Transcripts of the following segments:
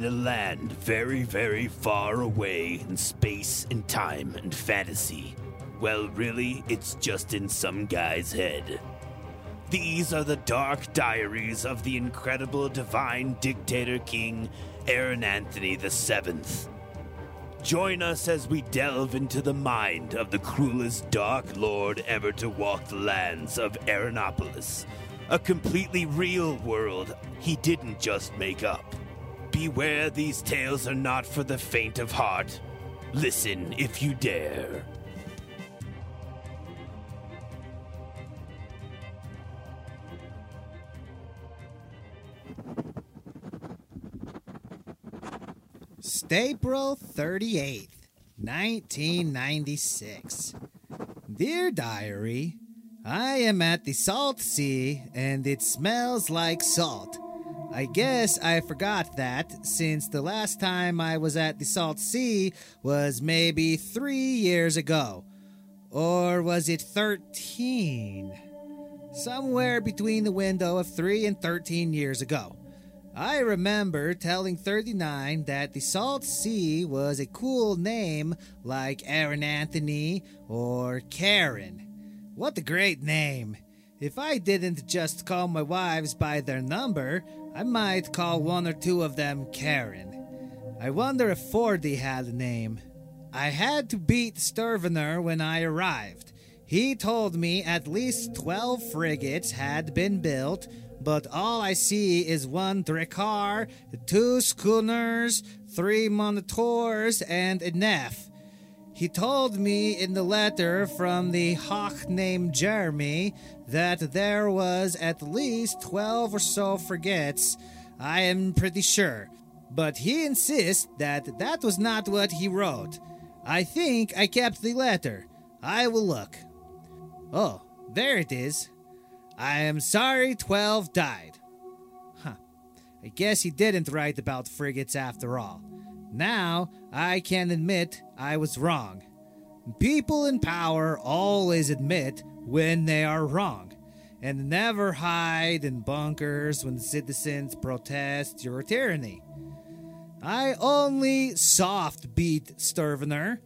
in a land very, very far away in space and time and fantasy. Well, really, it's just in some guy's head. These are the dark diaries of the incredible divine dictator king Aaron Anthony VII. Join us as we delve into the mind of the cruelest dark lord ever to walk the lands of Aaronopolis, a completely real world he didn't just make up. Beware, these tales are not for the faint of heart. Listen if you dare. April 38th, 1996. Dear Diary, I am at the Salt Sea and it smells like salt. I guess I forgot that since the last time I was at the Salt Sea was maybe three years ago. Or was it 13? Somewhere between the window of 3 and 13 years ago. I remember telling 39 that the Salt Sea was a cool name like Aaron Anthony or Karen. What a great name! If I didn't just call my wives by their number, I might call one or two of them Karen. I wonder if Fordy had a name. I had to beat Sturvener when I arrived. He told me at least 12 frigates had been built, but all I see is one Drakkar, two schooners, three monitors, and a Nef. He told me in the letter from the hawk named Jeremy that there was at least 12 or so frigates. I am pretty sure. But he insists that that was not what he wrote. I think I kept the letter. I will look. Oh, there it is. I am sorry 12 died. Huh. I guess he didn't write about frigates after all. Now I can admit I was wrong. People in power always admit when they are wrong and never hide in bunkers when citizens protest your tyranny. I only soft beat Sturvener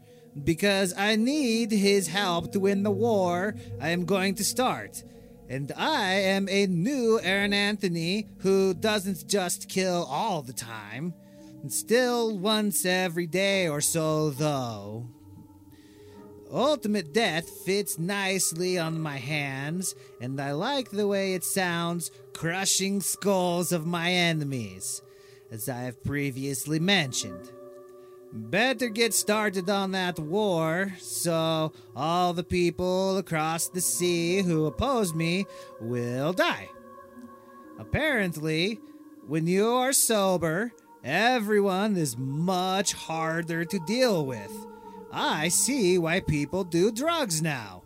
because I need his help to win the war I am going to start and I am a new Aaron Anthony who doesn't just kill all the time. Still once every day or so, though. Ultimate Death fits nicely on my hands, and I like the way it sounds crushing skulls of my enemies, as I have previously mentioned. Better get started on that war so all the people across the sea who oppose me will die. Apparently, when you are sober, everyone is much harder to deal with. I see why people do drugs now.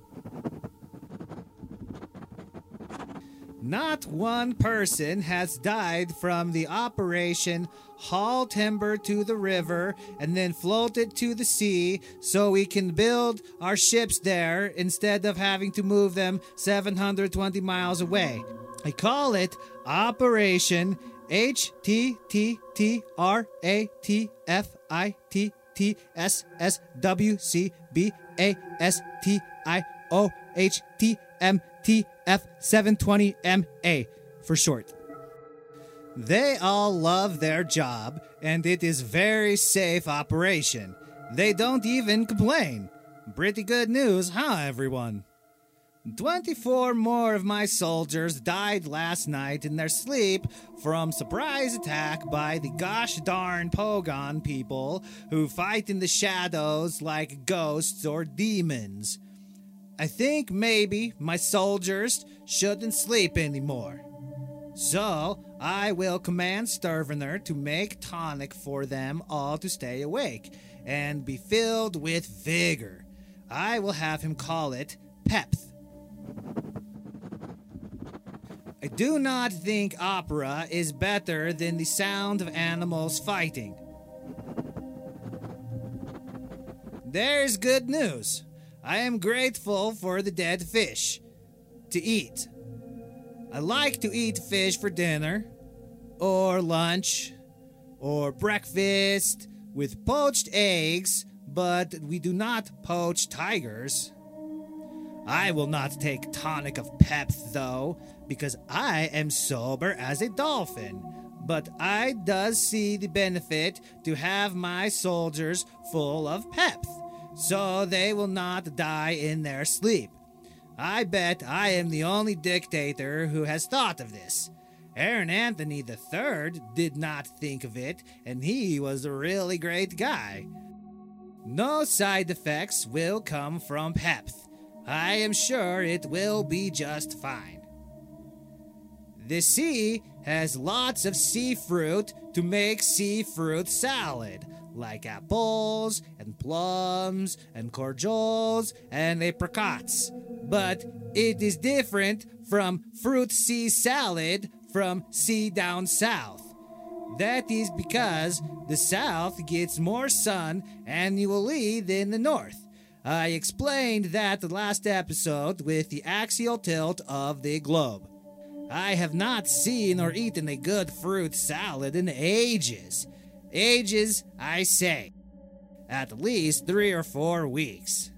Not one person has died from the operation haul timber to the river and then float it to the sea so we can build our ships there instead of having to move them 720 miles away. I call it Operation H T T T R A T F I T T S S W C B A S T I O H T M T F 720MA for short. They all love their job, and it is very safe operation. They don't even complain. Pretty good news, huh, everyone? 24 more of my soldiers died last night in their sleep from surprise attack by the gosh darn Pogon people who fight in the shadows like ghosts or demons. I think maybe my soldiers shouldn't sleep anymore. So, I will command Sturvener to make tonic for them all to stay awake and be filled with vigor. I will have him call it Pepth. I do not think opera is better than the sound of animals fighting. There's good news. I am grateful for the dead fish to eat. I like to eat fish for dinner, or lunch, or breakfast with poached eggs, but we do not poach tigers. I will not take tonic of pep though, because I am sober as a dolphin. But I does see the benefit to have my soldiers full of pep, so they will not die in their sleep. I bet I am the only dictator who has thought of this. Aaron Anthony III did not think of it, and he was a really great guy. No side effects will come from Pepth. I am sure it will be just fine. The sea has lots of sea fruit to make sea fruit salad, like apples and plums and cordials and apricots. But it is different from fruit sea salad from sea down south. That is because the south gets more sun annually than the north. I explained that the last episode with the axial tilt of the globe. I have not seen or eaten a good fruit salad in ages. Ages, I say. At least three or four weeks.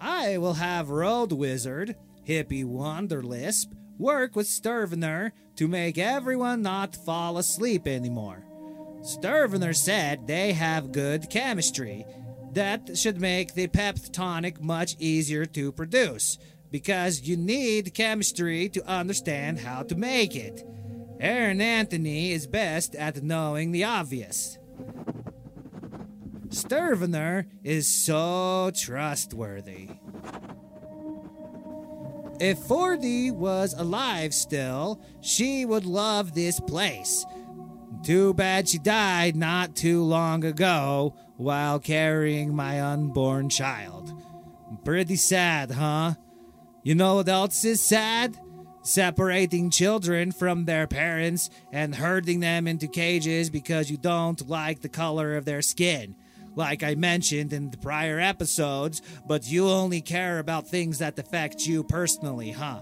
I will have Road Wizard, Hippie Wanderlisp, work with Sturvener to make everyone not fall asleep anymore. Sturvener said they have good chemistry that should make the pep tonic much easier to produce because you need chemistry to understand how to make it. Aaron Anthony is best at knowing the obvious. Sturvener is so trustworthy. If Fordy was alive still, she would love this place. Too bad she died not too long ago while carrying my unborn child. Pretty sad, huh? You know what else is sad? Separating children from their parents and herding them into cages because you don't like the color of their skin. Like I mentioned in the prior episodes, but you only care about things that affect you personally, huh?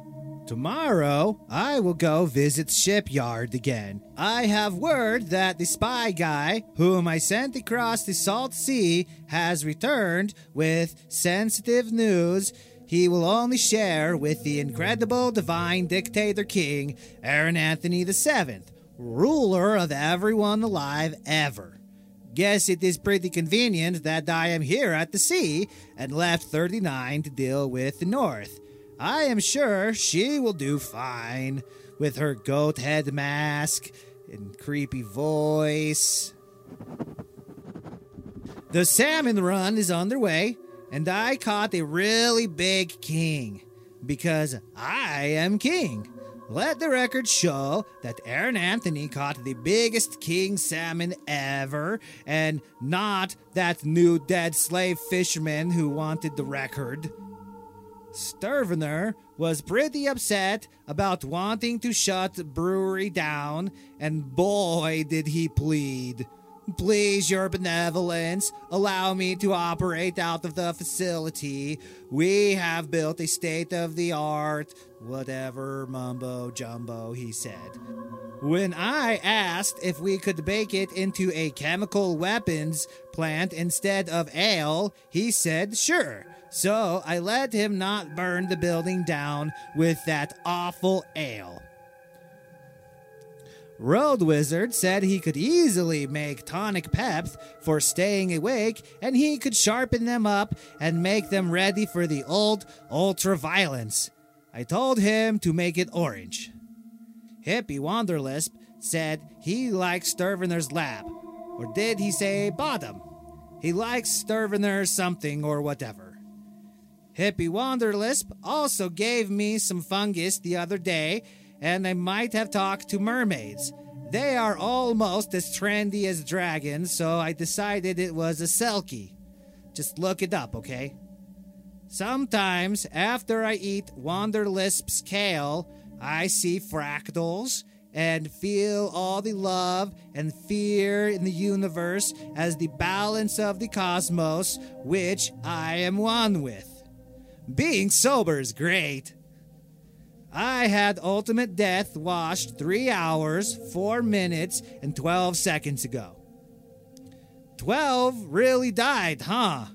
Tomorrow, I will go visit Shipyard again. I have word that the spy guy, whom I sent across the Salt Sea, has returned with sensitive news he will only share with the incredible divine dictator king, Aaron Anthony VII, ruler of everyone alive ever. Guess it is pretty convenient that I am here at the sea and left 39 to deal with the North. I am sure she will do fine with her goat head mask and creepy voice. The salmon run is underway, and I caught a really big king because I am king. Let the record show that Aaron Anthony caught the biggest king salmon ever, and not that new dead slave fisherman who wanted the record. Sturvener was pretty upset about wanting to shut the brewery down, and boy did he plead. Please, your benevolence, allow me to operate out of the facility. We have built a state of the art, whatever mumbo jumbo he said. When I asked if we could bake it into a chemical weapons plant instead of ale, he said sure. So I let him not burn the building down with that awful ale. Road Wizard said he could easily make tonic peps for staying awake and he could sharpen them up and make them ready for the old ultra violence. I told him to make it orange. Hippie Wanderlisp said he likes Sturvener's lab. Or did he say bottom? He likes Sturvener something or whatever. Hippie Wanderlisp also gave me some fungus the other day and I might have talked to mermaids. They are almost as trendy as dragons, so I decided it was a Selkie. Just look it up, okay? Sometimes, after I eat Wanderlisp's kale, I see fractals and feel all the love and fear in the universe as the balance of the cosmos, which I am one with. Being sober is great. I had Ultimate Death washed 3 hours, 4 minutes, and 12 seconds ago. 12 really died, huh?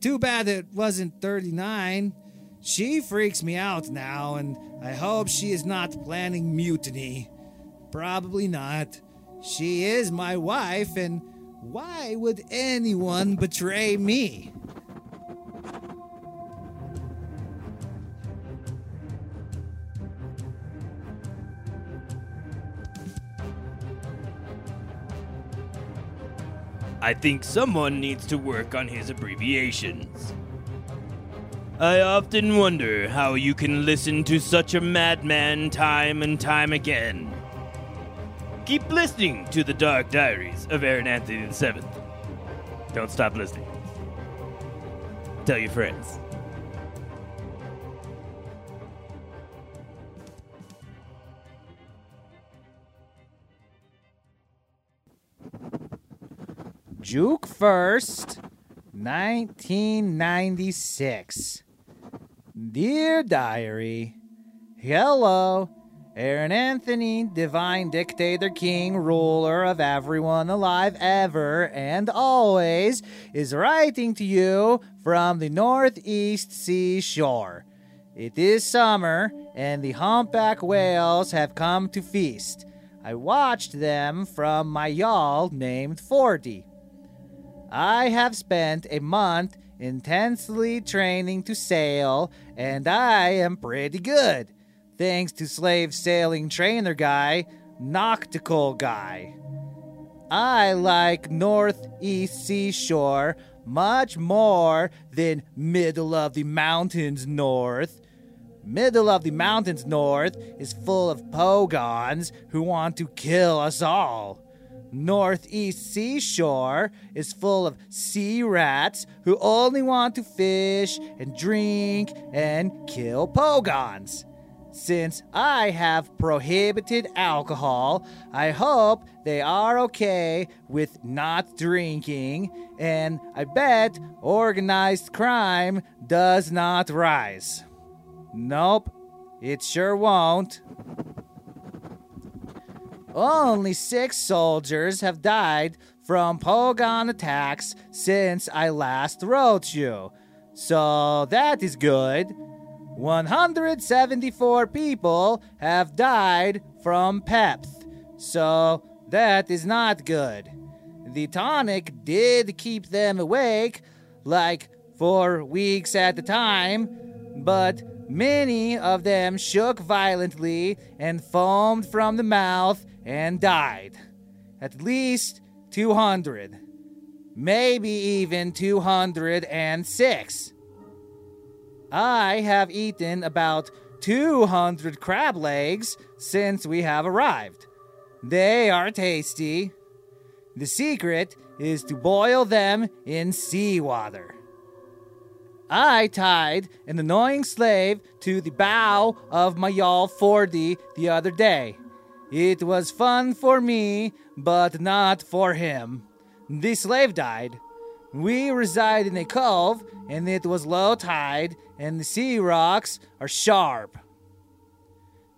Too bad it wasn't 39. She freaks me out now, and I hope she is not planning mutiny. Probably not. She is my wife, and why would anyone betray me? I think someone needs to work on his abbreviations. I often wonder how you can listen to such a madman time and time again. Keep listening to the Dark Diaries of Aaron Anthony VII. Don't stop listening. Tell your friends. June First, 1996. Dear Diary, Hello, Aaron Anthony, Divine Dictator King, ruler of everyone alive ever and always, is writing to you from the Northeast Seashore. It is summer, and the humpback whales have come to feast. I watched them from my yawl named Forty. I have spent a month intensely training to sail, and I am pretty good, thanks to slave sailing trainer guy, Noctical guy. I like Northeast Seashore much more than Middle of the Mountains North. Middle of the Mountains North is full of pogons who want to kill us all. Northeast Seashore is full of sea rats who only want to fish and drink and kill pogons. Since I have prohibited alcohol, I hope they are okay with not drinking, and I bet organized crime does not rise. Nope, it sure won't. Only six soldiers have died from Pogon attacks since I last wrote you. So that is good. 174 people have died from Pepth. So that is not good. The tonic did keep them awake, like for weeks at a time, but many of them shook violently and foamed from the mouth and died. At least 200. Maybe even 206. I have eaten about 200 crab legs since we have arrived. They are tasty. The secret is to boil them in seawater. I tied an annoying slave to the bow of my yawl 40 the other day. It was fun for me, but not for him. The slave died. We reside in a cove, and it was low tide, and the sea rocks are sharp.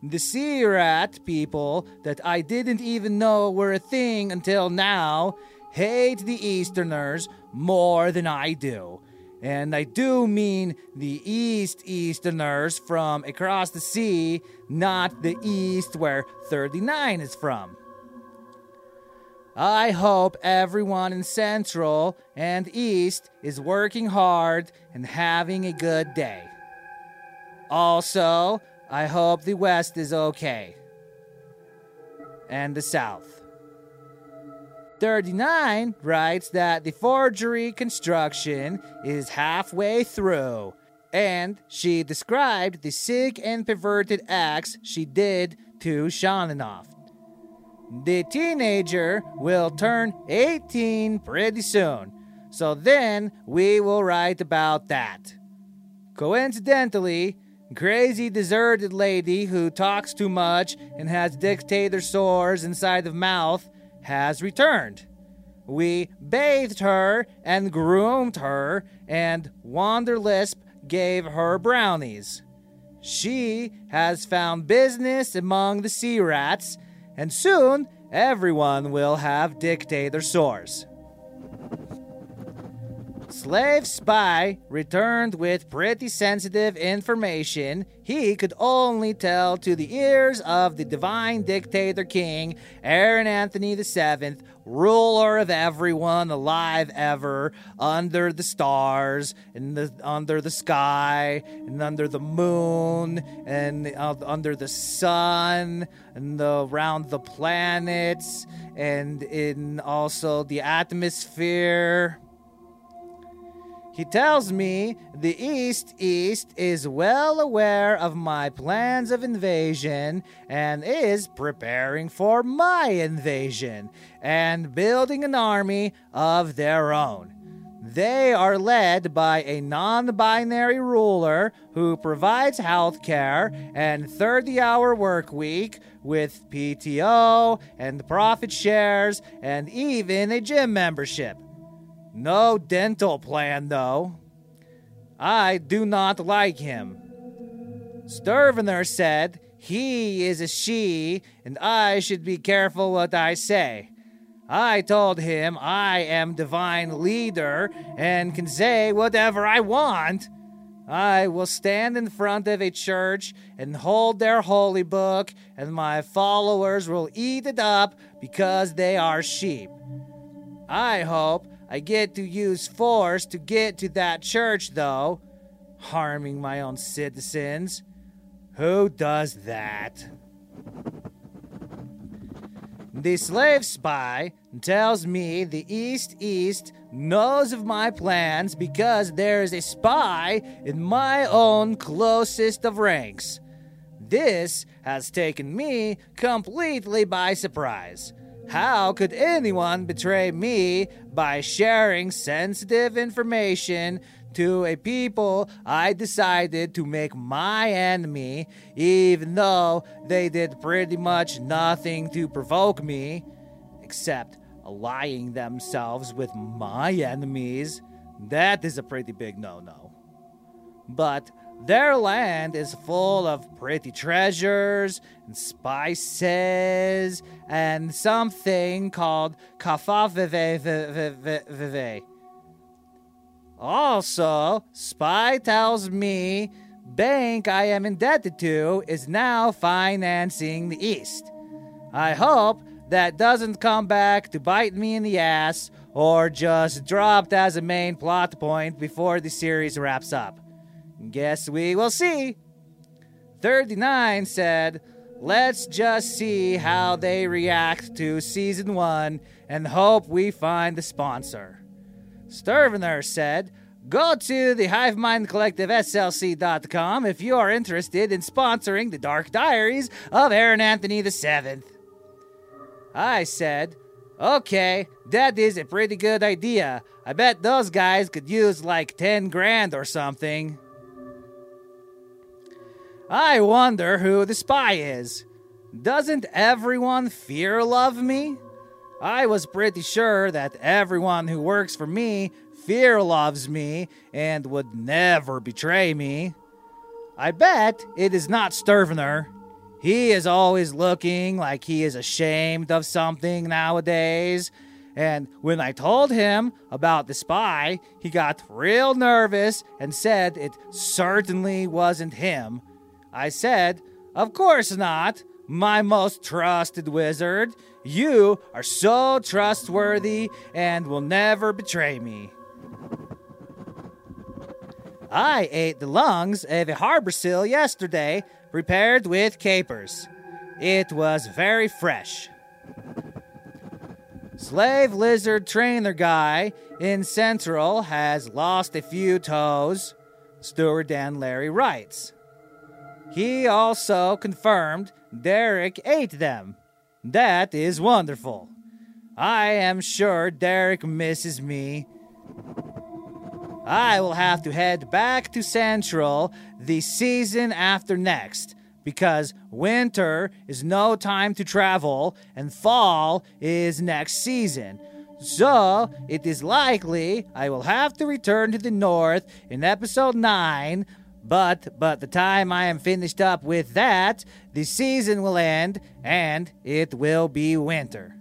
The sea rat people that I didn't even know were a thing until now hate the Easterners more than I do. And I do mean the East Easterners from across the sea, not the East where 39 is from. I hope everyone in Central and East is working hard and having a good day. Also, I hope the West is okay. And the South. 39 writes that the forgery construction is halfway through, and she described the sick and perverted acts she did to Shanonoff. The teenager will turn 18 pretty soon, so then we will write about that. Coincidentally, crazy deserted lady who talks too much and has dictator sores inside of mouth has returned. We bathed her and groomed her, and Wanderlisp gave her brownies. She has found business among the sea rats, and soon everyone will have dictator sores. Slave Spy returned with pretty sensitive information he could only tell to the ears of the divine dictator king, Aaron Anthony VII, ruler of everyone alive ever, under the stars, and the, under the sky, and under the moon, and uh, under the sun, and the, around the planets, and in also the atmosphere. He tells me the East East is well aware of my plans of invasion and is preparing for my invasion and building an army of their own. They are led by a non binary ruler who provides health care and 30 hour work week with PTO and profit shares and even a gym membership. No dental plan, though. I do not like him. Sturvener said he is a she and I should be careful what I say. I told him I am divine leader and can say whatever I want. I will stand in front of a church and hold their holy book, and my followers will eat it up because they are sheep. I hope I get to use force to get to that church, though, harming my own citizens. Who does that? The slave spy tells me the East East knows of my plans because there is a spy in my own closest of ranks. This has taken me completely by surprise. How could anyone betray me by sharing sensitive information to a people I decided to make my enemy, even though they did pretty much nothing to provoke me, except allying themselves with my enemies? That is a pretty big no no. But their land is full of pretty treasures and spices and something called kafaveve. Also, Spy tells me bank I am indebted to is now financing the East. I hope that doesn't come back to bite me in the ass or just dropped as a main plot point before the series wraps up. Guess we will see. 39 said, Let's just see how they react to season one and hope we find the sponsor. Sturvener said, Go to the Hive Mind Collective if you are interested in sponsoring the Dark Diaries of Aaron Anthony VII. I said, Okay, that is a pretty good idea. I bet those guys could use like 10 grand or something. I wonder who the spy is. Doesn't everyone fear love me? I was pretty sure that everyone who works for me fear loves me and would never betray me. I bet it is not Sturvener. He is always looking like he is ashamed of something nowadays. And when I told him about the spy, he got real nervous and said it certainly wasn't him. I said, Of course not, my most trusted wizard. You are so trustworthy and will never betray me. I ate the lungs of a harbor seal yesterday, prepared with capers. It was very fresh. Slave lizard trainer guy in Central has lost a few toes, Steward Dan Larry writes. He also confirmed Derek ate them. That is wonderful. I am sure Derek misses me. I will have to head back to Central the season after next because winter is no time to travel and fall is next season. So, it is likely I will have to return to the north in episode 9 But but the time I am finished up with that, the season will end and it will be winter.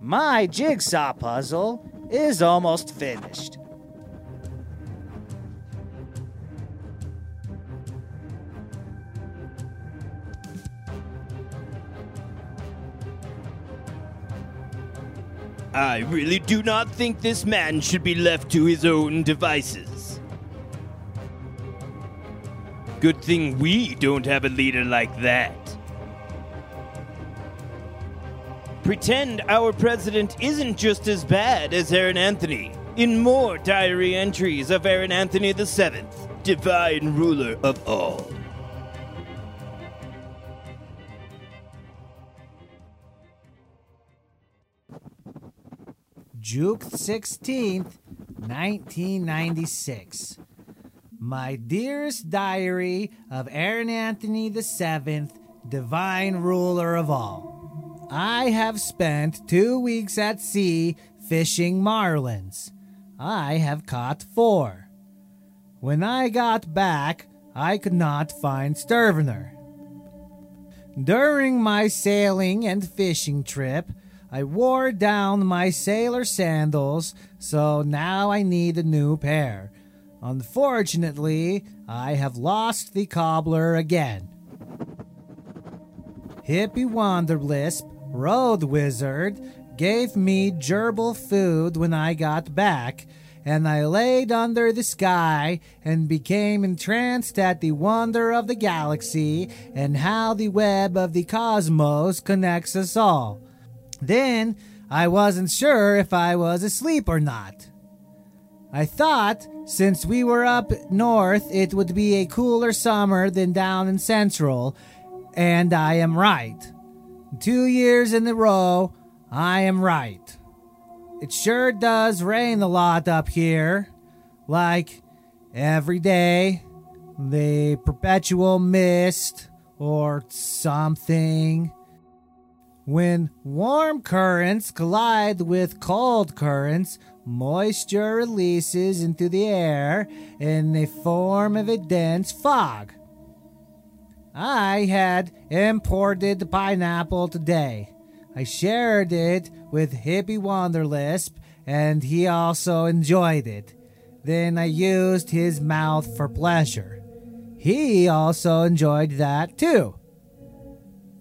My jigsaw puzzle is almost finished. I really do not think this man should be left to his own devices. Good thing we don't have a leader like that. Pretend our president isn't just as bad as Aaron Anthony. In more diary entries of Aaron Anthony VII, divine ruler of all. June 16th, 1996. My dearest diary of Aaron Anthony VII, divine ruler of all. I have spent two weeks at sea fishing marlins. I have caught four. When I got back, I could not find Sturvener. During my sailing and fishing trip, I wore down my sailor sandals, so now I need a new pair. Unfortunately, I have lost the cobbler again. Hippie Wanderlisp, Road Wizard, gave me gerbil food when I got back, and I laid under the sky and became entranced at the wonder of the galaxy and how the web of the cosmos connects us all. Then I wasn't sure if I was asleep or not. I thought since we were up north, it would be a cooler summer than down in Central, and I am right. Two years in a row, I am right. It sure does rain a lot up here. Like every day, the perpetual mist or something. When warm currents collide with cold currents, moisture releases into the air in the form of a dense fog. I had imported pineapple today. I shared it with Hippie Wanderlisp, and he also enjoyed it. Then I used his mouth for pleasure. He also enjoyed that too.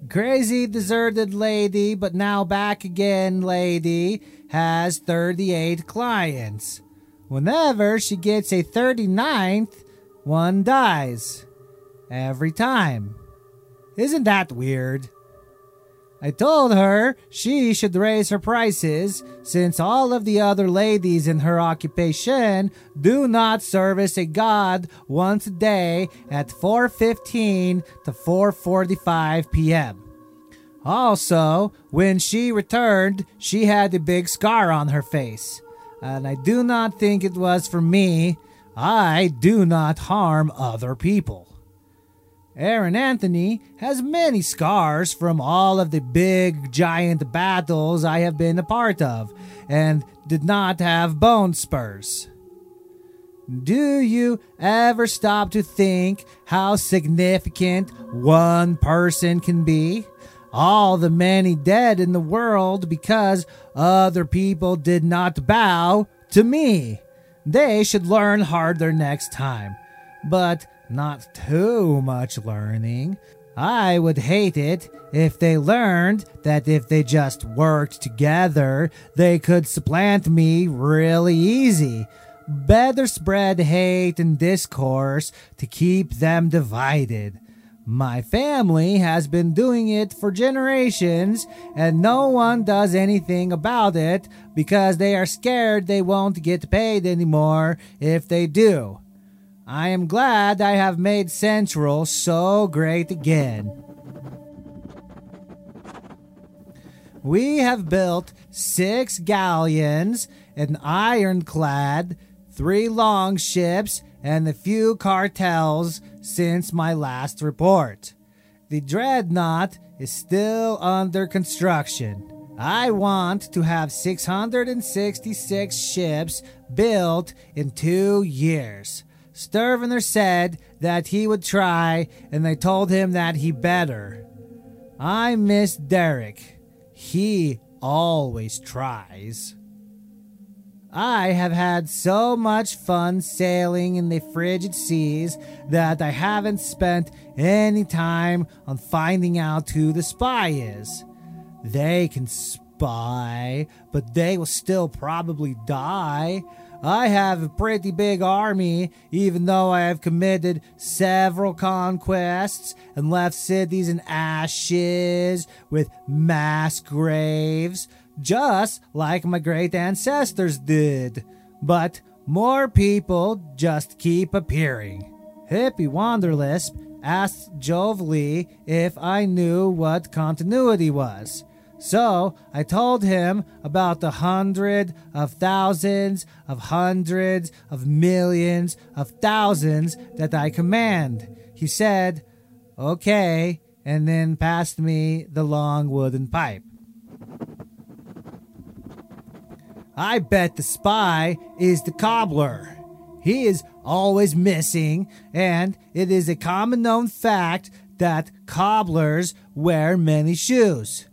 Crazy deserted lady, but now back again lady, has 38 clients. Whenever she gets a 39th, one dies. Every time. Isn't that weird? I told her she should raise her prices since all of the other ladies in her occupation do not service a god once a day at 4:15 to 4:45 p.m. Also, when she returned, she had a big scar on her face. And I do not think it was for me. I do not harm other people. Aaron Anthony has many scars from all of the big, giant battles I have been a part of, and did not have bone spurs. Do you ever stop to think how significant one person can be? All the many dead in the world because other people did not bow to me. They should learn harder next time. But not too much learning. I would hate it if they learned that if they just worked together, they could supplant me really easy. Better spread hate and discourse to keep them divided. My family has been doing it for generations, and no one does anything about it because they are scared they won't get paid anymore if they do. I am glad I have made Central so great again. We have built six galleons, an ironclad, three longships, and a few cartels since my last report. The dreadnought is still under construction. I want to have 666 ships built in two years. Sturvener said that he would try, and they told him that he better. I miss Derek. He always tries. I have had so much fun sailing in the frigid seas that I haven't spent any time on finding out who the spy is. They can spy, but they will still probably die. I have a pretty big army, even though I have committed several conquests and left cities in ashes with mass graves just like my great ancestors did. But more people just keep appearing. Hippie Wanderlisp asked Jove Lee if I knew what continuity was. So I told him about the hundred of thousands of hundreds of millions of thousands that I command. He said, Okay, and then passed me the long wooden pipe. I bet the spy is the cobbler. He is always missing, and it is a common known fact that cobblers wear many shoes.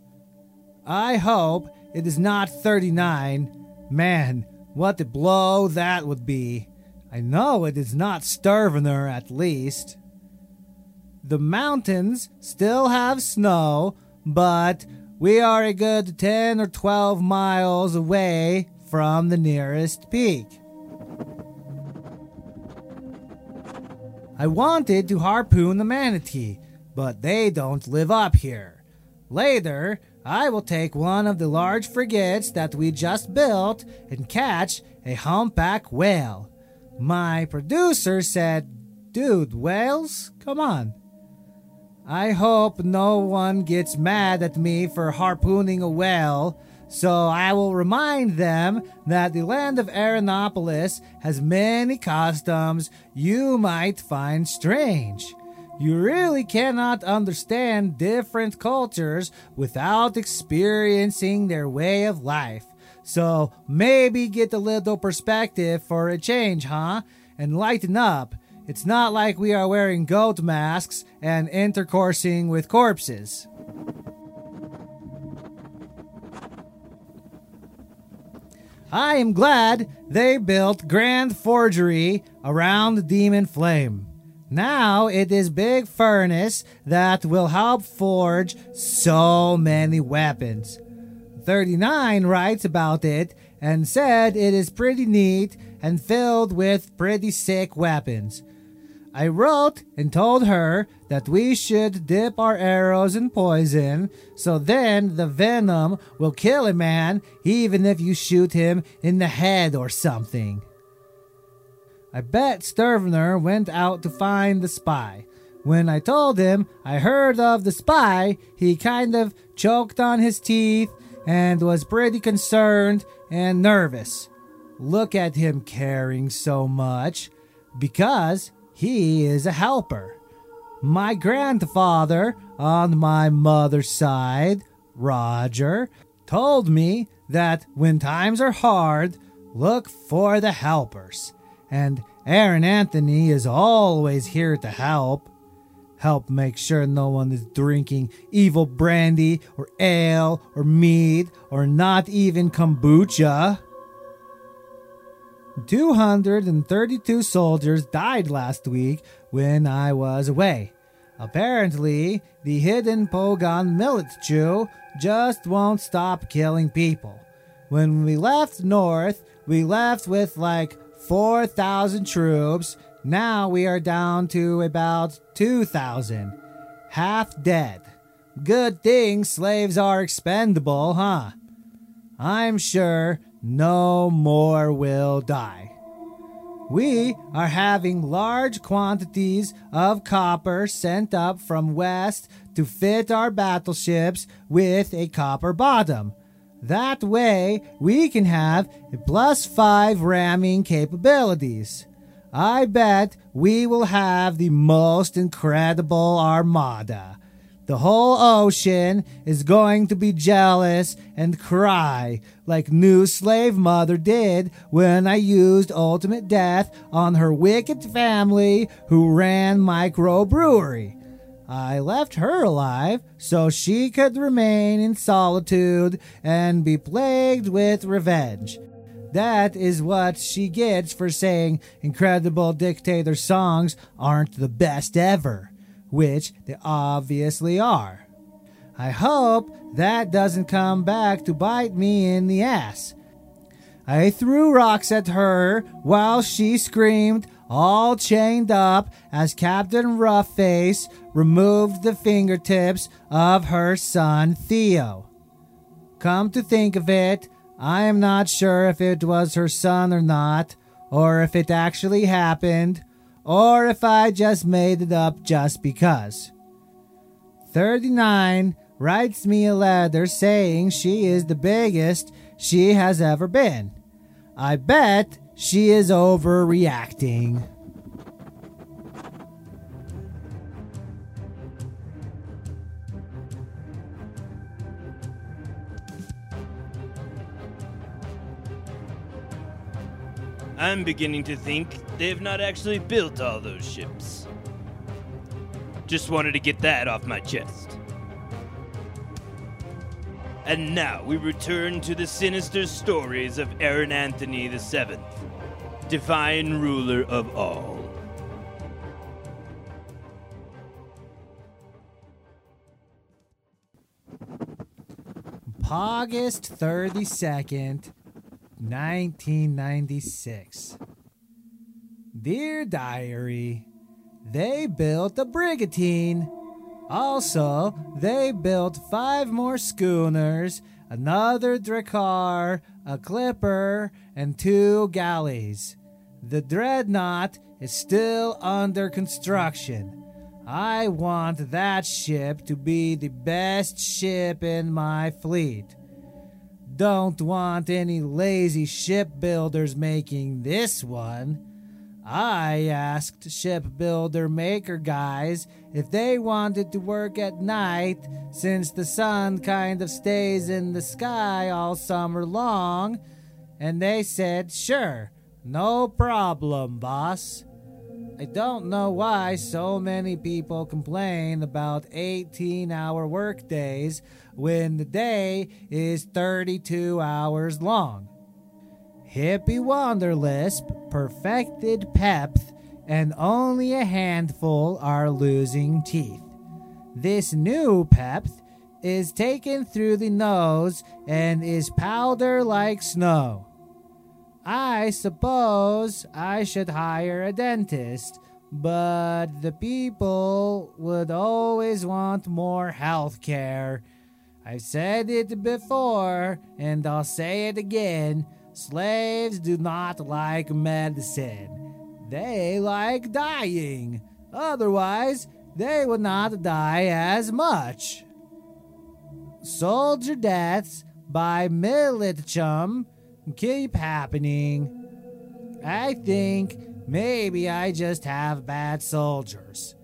I hope it is not 39. Man, what a blow that would be. I know it is not Sturvener at least. The mountains still have snow, but we are a good 10 or 12 miles away from the nearest peak. I wanted to harpoon the manatee, but they don't live up here. Later, I will take one of the large frigates that we just built and catch a humpback whale. My producer said, Dude, whales? Come on. I hope no one gets mad at me for harpooning a whale so I will remind them that the land of Aaronopolis has many customs you might find strange. You really cannot understand different cultures without experiencing their way of life. So maybe get a little perspective for a change, huh? And lighten up. It's not like we are wearing goat masks and intercoursing with corpses. I am glad they built Grand Forgery around Demon Flame. Now it is Big Furnace that will help forge so many weapons. 39 writes about it and said it is pretty neat and filled with pretty sick weapons. I wrote and told her that we should dip our arrows in poison, so then the venom will kill a man even if you shoot him in the head or something. I bet Sturvener went out to find the spy. When I told him I heard of the spy, he kind of choked on his teeth and was pretty concerned and nervous. Look at him caring so much because he is a helper. My grandfather, on my mother's side, Roger, told me that when times are hard, look for the helpers. And Aaron Anthony is always here to help. Help make sure no one is drinking evil brandy or ale or mead or not even kombucha. 232 soldiers died last week when I was away. Apparently, the hidden Pogon Militchu just won't stop killing people. When we left north, we left with like 4,000 troops. Now we are down to about 2,000. Half dead. Good thing slaves are expendable, huh? I'm sure no more will die. We are having large quantities of copper sent up from west to fit our battleships with a copper bottom. That way, we can have plus five ramming capabilities. I bet we will have the most incredible armada. the whole ocean is going to be jealous and cry like new slave mother did when I used ultimate death on her wicked family who ran microbrewery. I left her alive so she could remain in solitude and be plagued with revenge. That is what she gets for saying incredible dictator songs aren't the best ever which they obviously are. I hope that doesn't come back to bite me in the ass. I threw rocks at her while she screamed, all chained up, as Captain Roughface removed the fingertips of her son Theo. Come to think of it, I am not sure if it was her son or not, or if it actually happened, or if I just made it up just because. 39 writes me a letter saying she is the biggest she has ever been. I bet she is overreacting. I'm beginning to think they've not actually built all those ships. Just wanted to get that off my chest. And now we return to the sinister stories of Aaron Anthony VII, divine ruler of all. August 32nd, 1996. Dear Diary, they built a brigantine. Also, they built five more schooners, another Drakkar, a clipper, and two galleys. The dreadnought is still under construction. I want that ship to be the best ship in my fleet. Don't want any lazy shipbuilders making this one. I asked shipbuilder maker guys if they wanted to work at night since the sun kind of stays in the sky all summer long, and they said, sure, no problem, boss. I don't know why so many people complain about 18 hour workdays when the day is 32 hours long. Hippie Wanderlisp perfected Pepth, and only a handful are losing teeth. This new Pepth is taken through the nose and is powder like snow. I suppose I should hire a dentist, but the people would always want more health care I've said it before, and I'll say it again slaves do not like medicine. They like dying. Otherwise, they would not die as much. Soldier deaths by Militchum keep happening. I think maybe I just have bad soldiers.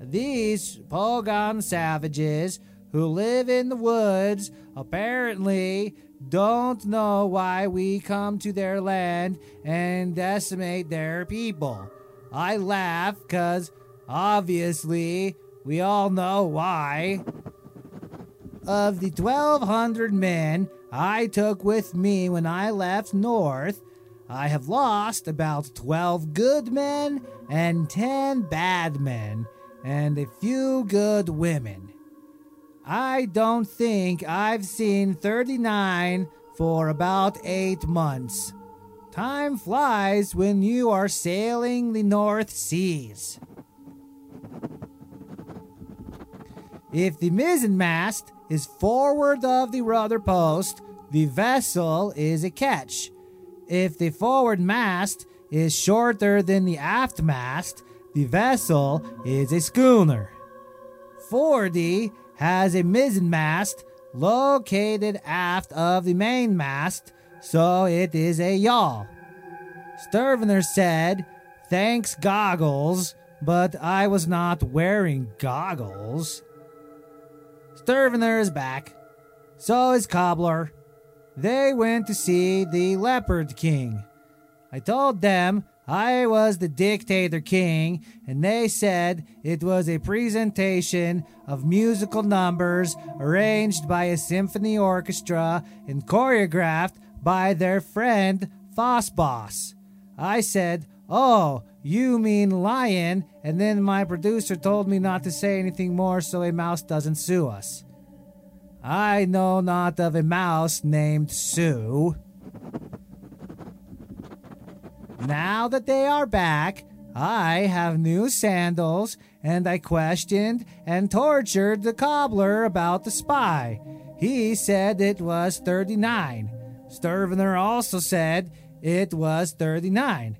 These Pogon savages who live in the woods apparently don't know why we come to their land and decimate their people. I laugh because obviously we all know why. Of the 1,200 men I took with me when I left North, I have lost about 12 good men and 10 bad men, and a few good women. I don't think I've seen 39 for about 8 months. Time flies when you are sailing the North Seas. If the mizzenmast is forward of the rudder post, the vessel is a ketch. If the forward mast is shorter than the aft mast, the vessel is a schooner. 40 has a mizzenmast located aft of the mainmast, so it is a yawl. Sturvener said, Thanks, goggles, but I was not wearing goggles. Sturvener is back. So is Cobbler. They went to see the Leopard King. I told them I was the Dictator King, and they said it was a presentation of musical numbers arranged by a symphony orchestra and choreographed by their friend Fossboss. I said, Oh, you mean lion, and then my producer told me not to say anything more so a mouse doesn't sue us. I know not of a mouse named Sue. Now that they are back, I have new sandals, and I questioned and tortured the cobbler about the spy. He said it was 39. Sturvener also said it was 39.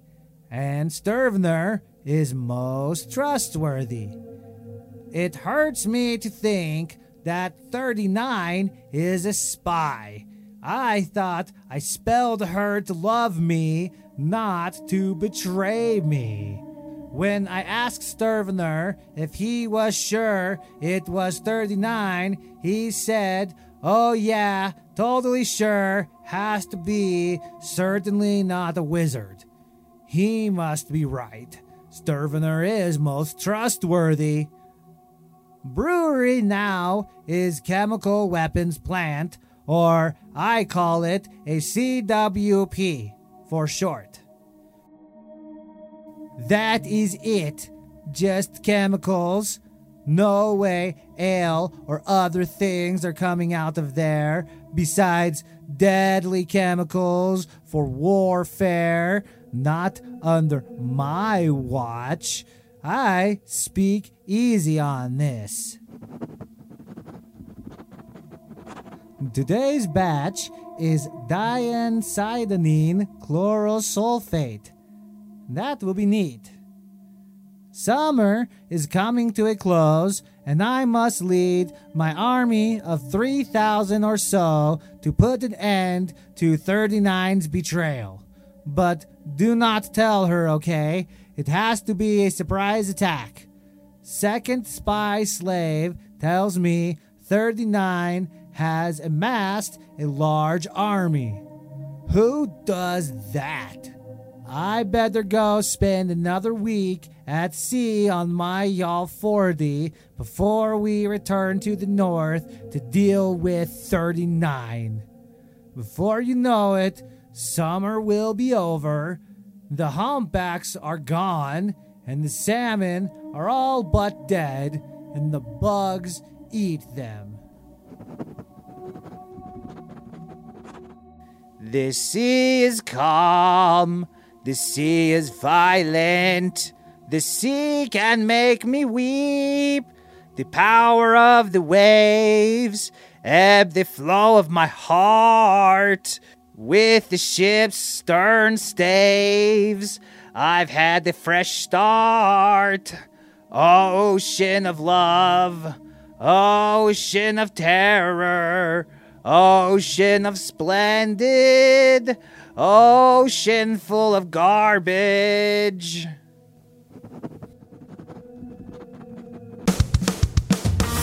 And Sturvener is most trustworthy. It hurts me to think that 39 is a spy. I thought I spelled her to love me, not to betray me. When I asked Sturvener if he was sure it was 39, he said, Oh, yeah, totally sure, has to be, certainly not a wizard. He must be right. Sturvener is most trustworthy. Brewery now is chemical weapons plant, or I call it a CWP for short. That is it. Just chemicals. No way ale or other things are coming out of there besides deadly chemicals for warfare. Not under my watch. I speak easy on this. Today's batch is diancydonine chlorosulfate. That will be neat. Summer is coming to a close, and I must lead my army of 3,000 or so to put an end to 39's betrayal. But do not tell her, okay? It has to be a surprise attack. Second spy slave tells me 39 has amassed a large army. Who does that? I better go spend another week at sea on my yawl 40 before we return to the north to deal with 39. Before you know it, summer will be over, the humpbacks are gone, and the salmon are all but dead, and the bugs eat them. The sea is calm. The sea is violent. The sea can make me weep. The power of the waves ebb the flow of my heart. With the ship's stern staves, I've had the fresh start. Ocean of love, ocean of terror, ocean of splendid, ocean full of garbage.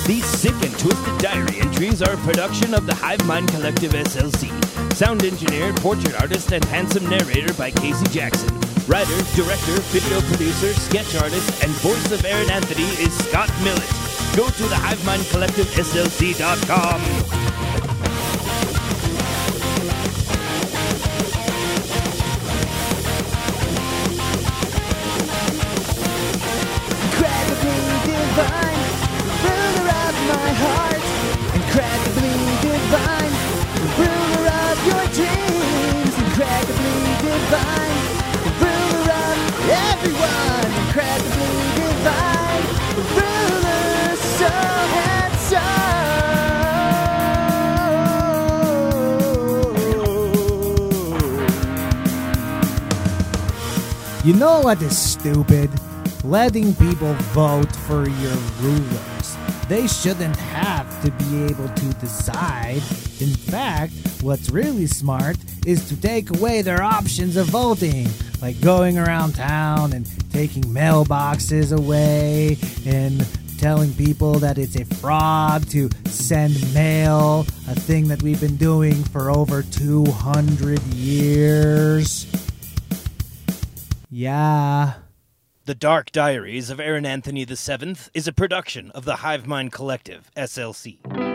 These sick and twisted diary entries are a production of the Hive Mind Collective SLC. Sound engineer, portrait artist, and handsome narrator by Casey Jackson. Writer, director, video producer, sketch artist, and voice of Aaron Anthony is Scott Millett. Go to the Hive Mind Collective SLC.com. You know what is stupid? Letting people vote for your rulers. They shouldn't have to be able to decide. In fact, what's really smart is to take away their options of voting, like going around town and taking mailboxes away and telling people that it's a fraud to send mail, a thing that we've been doing for over 200 years. Yeah. The Dark Diaries of Aaron Anthony VII is a production of the Hive Mind Collective, SLC.